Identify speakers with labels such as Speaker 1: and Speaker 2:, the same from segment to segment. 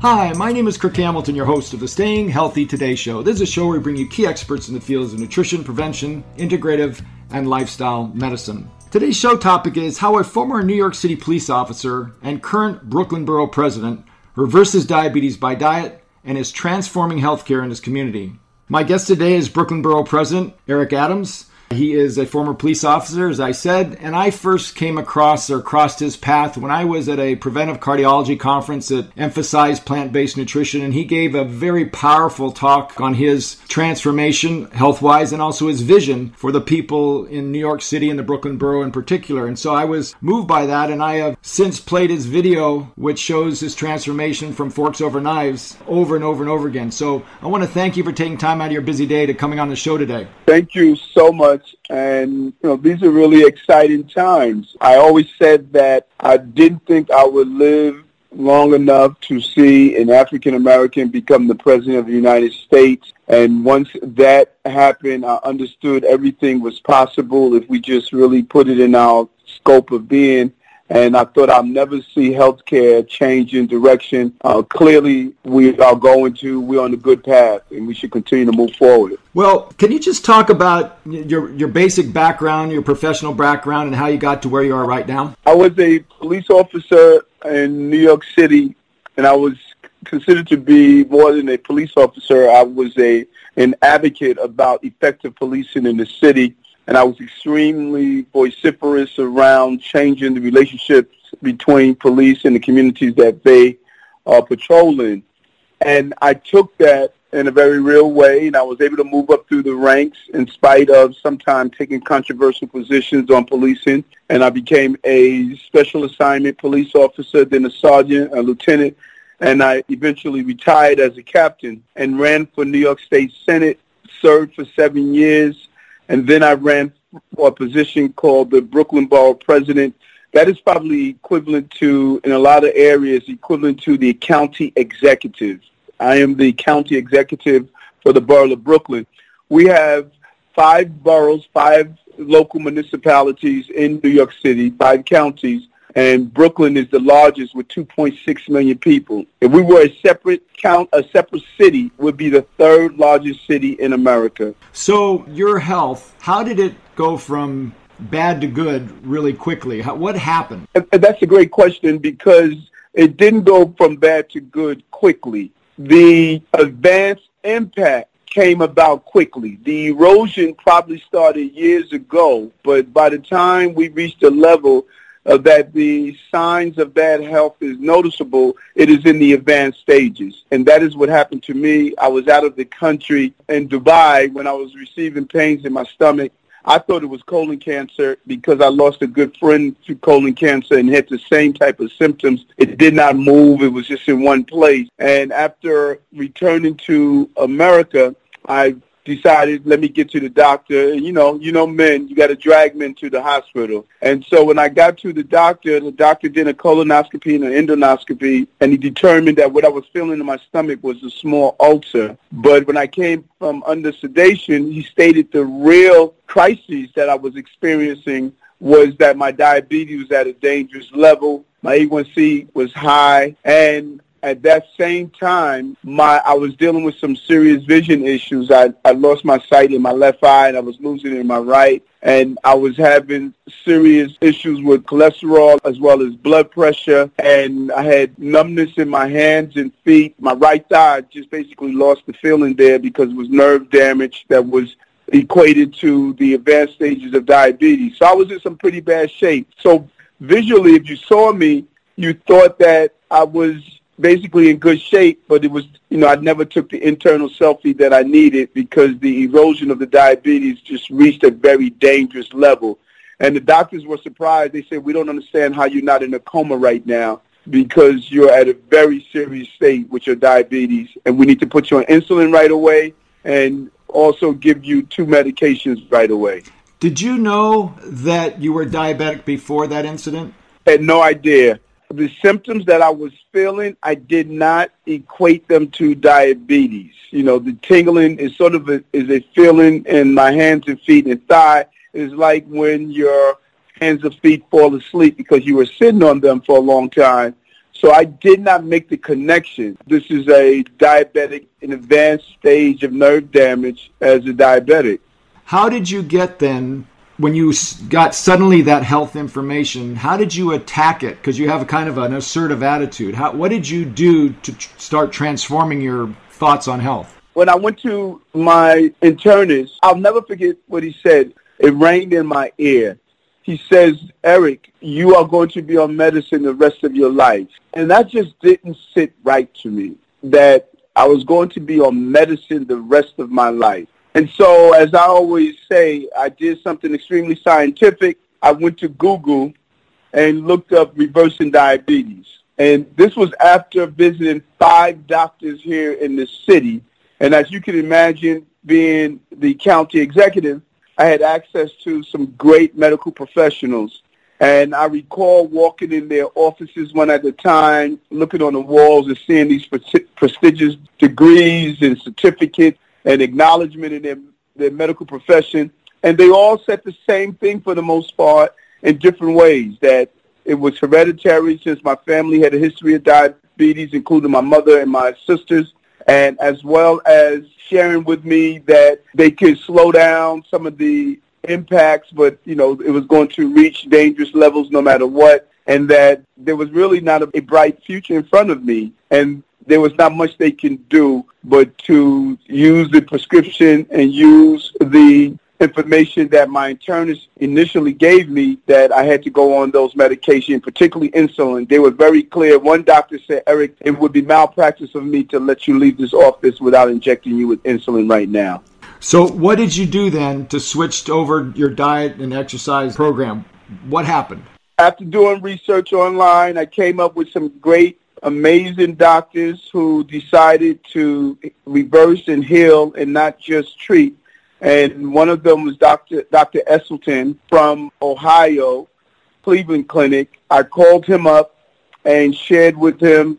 Speaker 1: Hi, my name is Kirk Hamilton, your host of the Staying Healthy Today Show. This is a show where we bring you key experts in the fields of nutrition, prevention, integrative, and lifestyle medicine. Today's show topic is how a former New York City police officer and current Brooklyn Borough president reverses diabetes by diet and is transforming healthcare in his community. My guest today is Brooklyn Borough President Eric Adams. He is a former police officer, as I said, and I first came across or crossed his path when I was at a preventive cardiology conference that emphasized plant based nutrition. And he gave a very powerful talk on his transformation health wise and also his vision for the people in New York City and the Brooklyn borough in particular. And so I was moved by that, and I have since played his video, which shows his transformation from forks over knives over and over and over again. So I want to thank you for taking time out of your busy day to coming on the show today.
Speaker 2: Thank you so much much. And, you know, these are really exciting times. I always said that I didn't think I would live long enough to see an African American become the president of the United States. And once that happened, I understood everything was possible if we just really put it in our scope of being and I thought I'd never see healthcare change in direction. Uh, clearly, we are going to. We're on a good path, and we should continue to move forward.
Speaker 1: Well, can you just talk about your your basic background, your professional background, and how you got to where you are right now?
Speaker 2: I was a police officer in New York City, and I was considered to be more than a police officer. I was a an advocate about effective policing in the city and I was extremely vociferous around changing the relationships between police and the communities that they are patrolling. And I took that in a very real way, and I was able to move up through the ranks in spite of sometimes taking controversial positions on policing. And I became a special assignment police officer, then a sergeant, a lieutenant, and I eventually retired as a captain and ran for New York State Senate, served for seven years, and then I ran for a position called the Brooklyn Borough President. That is probably equivalent to, in a lot of areas, equivalent to the county executive. I am the county executive for the borough of Brooklyn. We have five boroughs, five local municipalities in New York City, five counties, and Brooklyn is the largest with 2.6 million people. If we were a separate count, a separate city would be the third largest city in America.
Speaker 1: So your health, how did it go from bad to good really quickly? How, what happened?
Speaker 2: That's a great question because it didn't go from bad to good quickly. The advanced impact came about quickly. The erosion probably started years ago, but by the time we reached a level uh, that the signs of bad health is noticeable, it is in the advanced stages. And that is what happened to me. I was out of the country in Dubai when I was receiving pains in my stomach. I thought it was colon cancer because I lost a good friend to colon cancer and had the same type of symptoms. It did not move. It was just in one place. And after returning to America, I decided, let me get to the doctor. And, you know, you know, men, you got to drag men to the hospital. And so when I got to the doctor, the doctor did a colonoscopy and an endoscopy, and he determined that what I was feeling in my stomach was a small ulcer. But when I came from under sedation, he stated the real crises that I was experiencing was that my diabetes was at a dangerous level. My A1C was high, and at that same time, my I was dealing with some serious vision issues. I, I lost my sight in my left eye and I was losing it in my right. And I was having serious issues with cholesterol as well as blood pressure. And I had numbness in my hands and feet. My right thigh just basically lost the feeling there because it was nerve damage that was equated to the advanced stages of diabetes. So I was in some pretty bad shape. So visually, if you saw me, you thought that I was basically in good shape, but it was, you know, I never took the internal selfie that I needed because the erosion of the diabetes just reached a very dangerous level. And the doctors were surprised. They said, we don't understand how you're not in a coma right now because you're at a very serious state with your diabetes, and we need to put you on insulin right away and also give you two medications right away.
Speaker 1: Did you know that you were diabetic before that incident?
Speaker 2: I had no idea the symptoms that I was feeling, I did not equate them to diabetes. You know, the tingling is sort of a, is a feeling in my hands and feet and thigh. It's like when your hands and feet fall asleep because you were sitting on them for a long time. So I did not make the connection. This is a diabetic in advanced stage of nerve damage as a diabetic.
Speaker 1: How did you get then when you got suddenly that health information, how did you attack it? Because you have a kind of an assertive attitude. How, what did you do to tr- start transforming your thoughts on health?
Speaker 2: When I went to my internist, I'll never forget what he said. It rang in my ear. He says, Eric, you are going to be on medicine the rest of your life. And that just didn't sit right to me, that I was going to be on medicine the rest of my life. And so, as I always say, I did something extremely scientific. I went to Google and looked up reversing diabetes. And this was after visiting five doctors here in the city. And as you can imagine, being the county executive, I had access to some great medical professionals. And I recall walking in their offices one at a time, looking on the walls and seeing these prestigious degrees and certificates and acknowledgement in their, their medical profession. And they all said the same thing for the most part in different ways, that it was hereditary since my family had a history of diabetes, including my mother and my sisters, and as well as sharing with me that they could slow down some of the impacts, but, you know, it was going to reach dangerous levels no matter what, and that there was really not a, a bright future in front of me. And there was not much they can do but to use the prescription and use the information that my internist initially gave me that I had to go on those medications, particularly insulin. They were very clear. One doctor said, Eric, it would be malpractice of me to let you leave this office without injecting you with insulin right now.
Speaker 1: So what did you do then to switch over your diet and exercise program? What happened?
Speaker 2: After doing research online, I came up with some great amazing doctors who decided to reverse and heal and not just treat. And one of them was Dr. Dr. Esselstyn from Ohio, Cleveland Clinic. I called him up and shared with him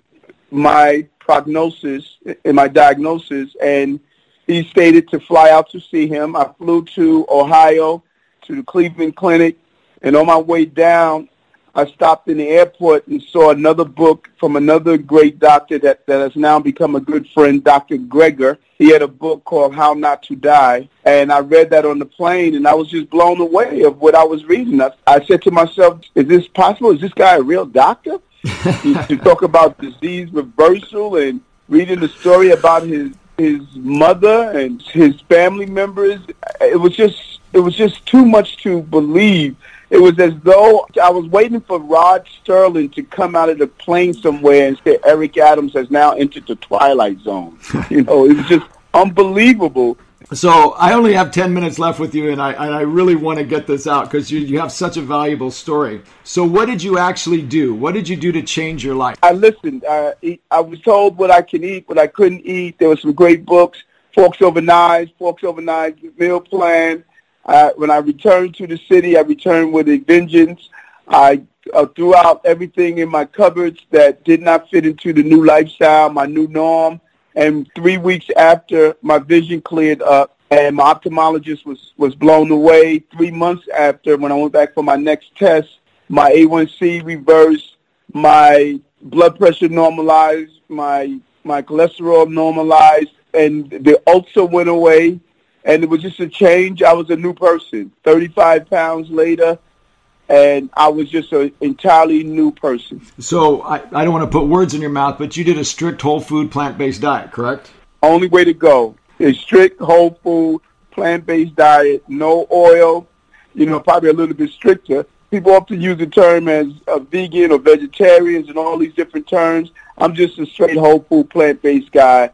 Speaker 2: my prognosis and my diagnosis, and he stated to fly out to see him. I flew to Ohio to the Cleveland Clinic, and on my way down, I stopped in the airport and saw another book from another great doctor that, that has now become a good friend, Dr. Greger. He had a book called How Not to Die, and I read that on the plane, and I was just blown away of what I was reading. I, I said to myself, is this possible? Is this guy a real doctor? to talk about disease reversal and reading the story about his his mother and his family members. It was just it was just too much to believe it was as though I was waiting for Rod Serling to come out of the plane somewhere and say Eric Adams has now entered the twilight zone. you know, it was just unbelievable.
Speaker 1: So I only have 10 minutes left with you, and I, and I really want to get this out because you, you have such a valuable story. So what did you actually do? What did you do to change your life?
Speaker 2: I listened. I, I was told what I can eat, what I couldn't eat. There were some great books, Forks Over Knives, Forks Over Knives Meal Plan, when I returned to the city, I returned with a vengeance. I uh, threw out everything in my cupboards that did not fit into the new lifestyle, my new norm. And three weeks after, my vision cleared up and my ophthalmologist was, was blown away. Three months after, when I went back for my next test, my A1C reversed, my blood pressure normalized, my, my cholesterol normalized, and the ulcer went away and it was just a change. I was a new person. 35 pounds later, and I was just an entirely new person.
Speaker 1: So I, I don't want to put words in your mouth, but you did a strict whole food, plant-based diet, correct?
Speaker 2: Only way to go is strict whole food, plant-based diet, no oil, you know, probably a little bit stricter. People often use the term as a vegan or vegetarians and all these different terms. I'm just a straight whole food, plant-based guy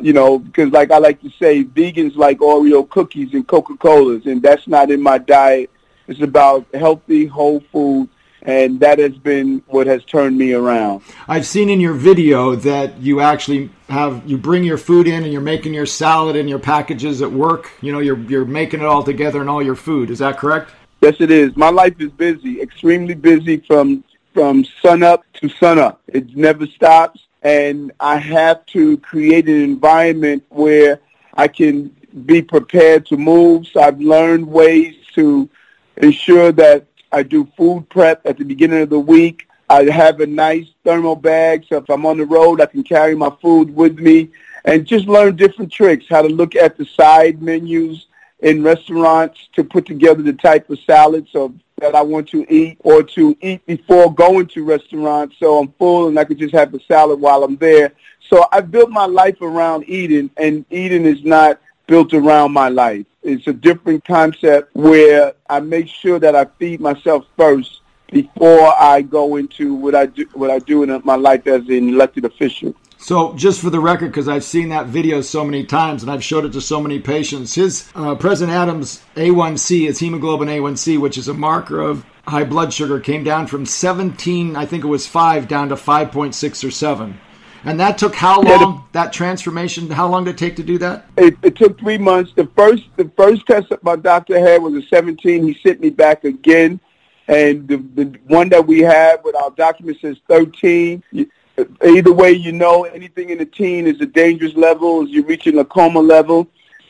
Speaker 2: you know, because like I like to say, vegans like Oreo cookies and Coca-Colas, and that's not in my diet. It's about healthy, whole food, and that has been what has turned me around.
Speaker 1: I've seen in your video that you actually have you bring your food in and you're making your salad and your packages at work. You know, you're you're making it all together and all your food. Is that correct?
Speaker 2: Yes, it is. My life is busy, extremely busy from from sun up to sun up. It never stops and I have to create an environment where I can be prepared to move. So I've learned ways to ensure that I do food prep at the beginning of the week. I have a nice thermal bag, so if I'm on the road, I can carry my food with me and just learn different tricks, how to look at the side menus in restaurants to put together the type of salads so that I want to eat or to eat before going to restaurants so I'm full and I can just have a salad while I'm there. So I built my life around eating and eating is not built around my life. It's a different concept where I make sure that I feed myself first before I go into what I do what I do in my life as an elected official.
Speaker 1: So, just for the record, because I've seen that video so many times and I've showed it to so many patients, his uh, President Adams A1C, his hemoglobin A1C, which is a marker of high blood sugar, came down from 17, I think it was five, down to 5.6 or seven. And that took how long? that transformation? How long did it take to do that?
Speaker 2: It, it took three months. The first, the first test that my doctor had was a 17. He sent me back again, and the, the one that we have with our document says 13 either way, you know anything in the teen is a dangerous level, you're reaching a coma level.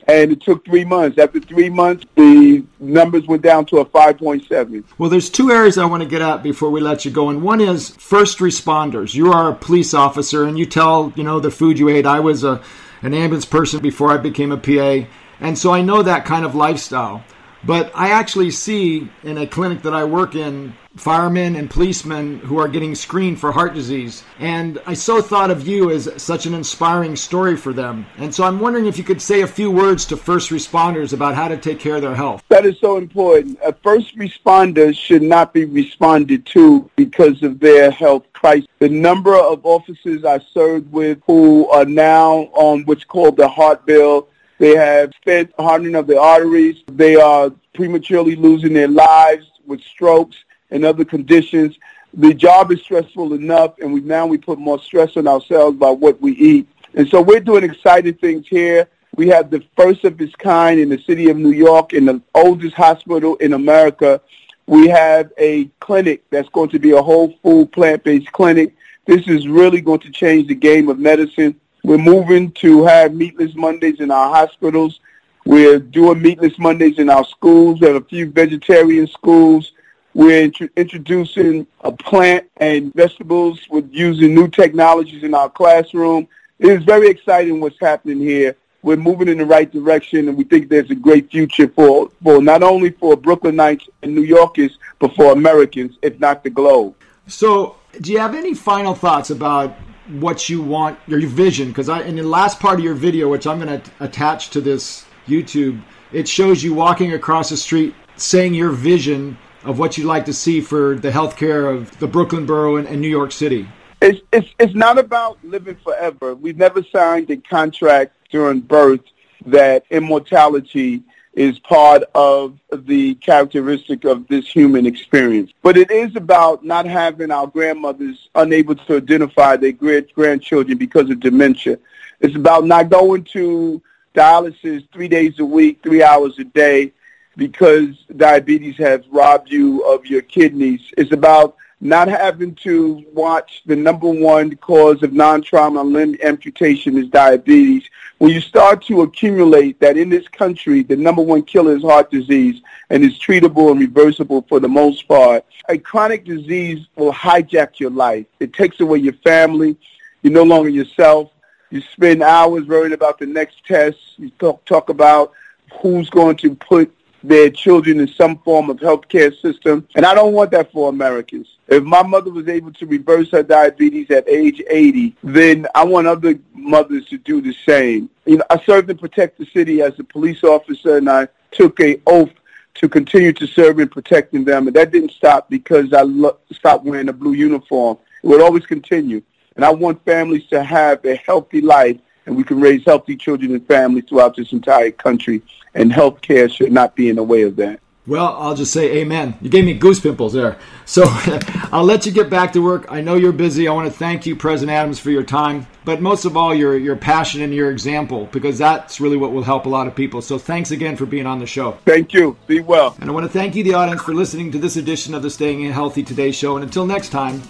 Speaker 2: And it took three months. After three months, the numbers went down to a 5.7.
Speaker 1: Well, there's two areas I want to get at before we let you go. And one is first responders. You are a police officer and you tell, you know, the food you ate. I was a, an ambulance person before I became a PA. And so I know that kind of lifestyle. But I actually see in a clinic that I work in firemen and policemen who are getting screened for heart disease. And I so thought of you as such an inspiring story for them. And so I'm wondering if you could say a few words to first responders about how to take care of their health.
Speaker 2: That is so important. A first responders should not be responded to because of their health crisis. The number of officers I served with who are now on what's called the heart bill they have spent hardening of the arteries. They are prematurely losing their lives with strokes and other conditions. The job is stressful enough, and we now we put more stress on ourselves by what we eat. And so we're doing exciting things here. We have the first of its kind in the city of New York, in the oldest hospital in America. We have a clinic that's going to be a whole food plant-based clinic. This is really going to change the game of medicine. We're moving to have meatless Mondays in our hospitals. We're doing meatless Mondays in our schools. We have a few vegetarian schools. We're int- introducing a plant and vegetables with using new technologies in our classroom. It is very exciting what's happening here. We're moving in the right direction, and we think there's a great future for, for not only for Brooklynites and New Yorkers, but for Americans, if not the globe.
Speaker 1: So, do you have any final thoughts about what you want, your vision? Because in the last part of your video, which I'm going to attach to this YouTube, it shows you walking across the street saying your vision of what you'd like to see for the healthcare of the Brooklyn borough and, and New York City?
Speaker 2: It's, it's, it's not about living forever. We've never signed a contract during birth that immortality is part of the characteristic of this human experience. But it is about not having our grandmothers unable to identify their great grandchildren because of dementia. It's about not going to dialysis three days a week, three hours a day, because diabetes has robbed you of your kidneys. It's about not having to watch the number one cause of non-trauma limb amputation is diabetes. When you start to accumulate that in this country, the number one killer is heart disease and is treatable and reversible for the most part. A chronic disease will hijack your life. It takes away your family. You're no longer yourself. You spend hours worrying about the next test. You talk, talk about who's going to put their children in some form of healthcare system. And I don't want that for Americans. If my mother was able to reverse her diabetes at age 80, then I want other mothers to do the same. You know, I served and protect the city as a police officer, and I took a oath to continue to serve and protecting them. And that didn't stop because I lo- stopped wearing a blue uniform. It would always continue. And I want families to have a healthy life and we can raise healthy children and families throughout this entire country. And health care should not be in the way of that.
Speaker 1: Well, I'll just say amen. You gave me goose pimples there. So I'll let you get back to work. I know you're busy. I want to thank you, President Adams, for your time, but most of all, your, your passion and your example, because that's really what will help a lot of people. So thanks again for being on the show.
Speaker 2: Thank you. Be well.
Speaker 1: And I want to thank you, the audience, for listening to this edition of the Staying Healthy Today show. And until next time,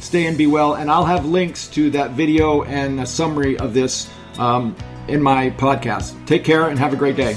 Speaker 1: stay and be well. And I'll have links to that video and a summary of this um, in my podcast. Take care and have a great day.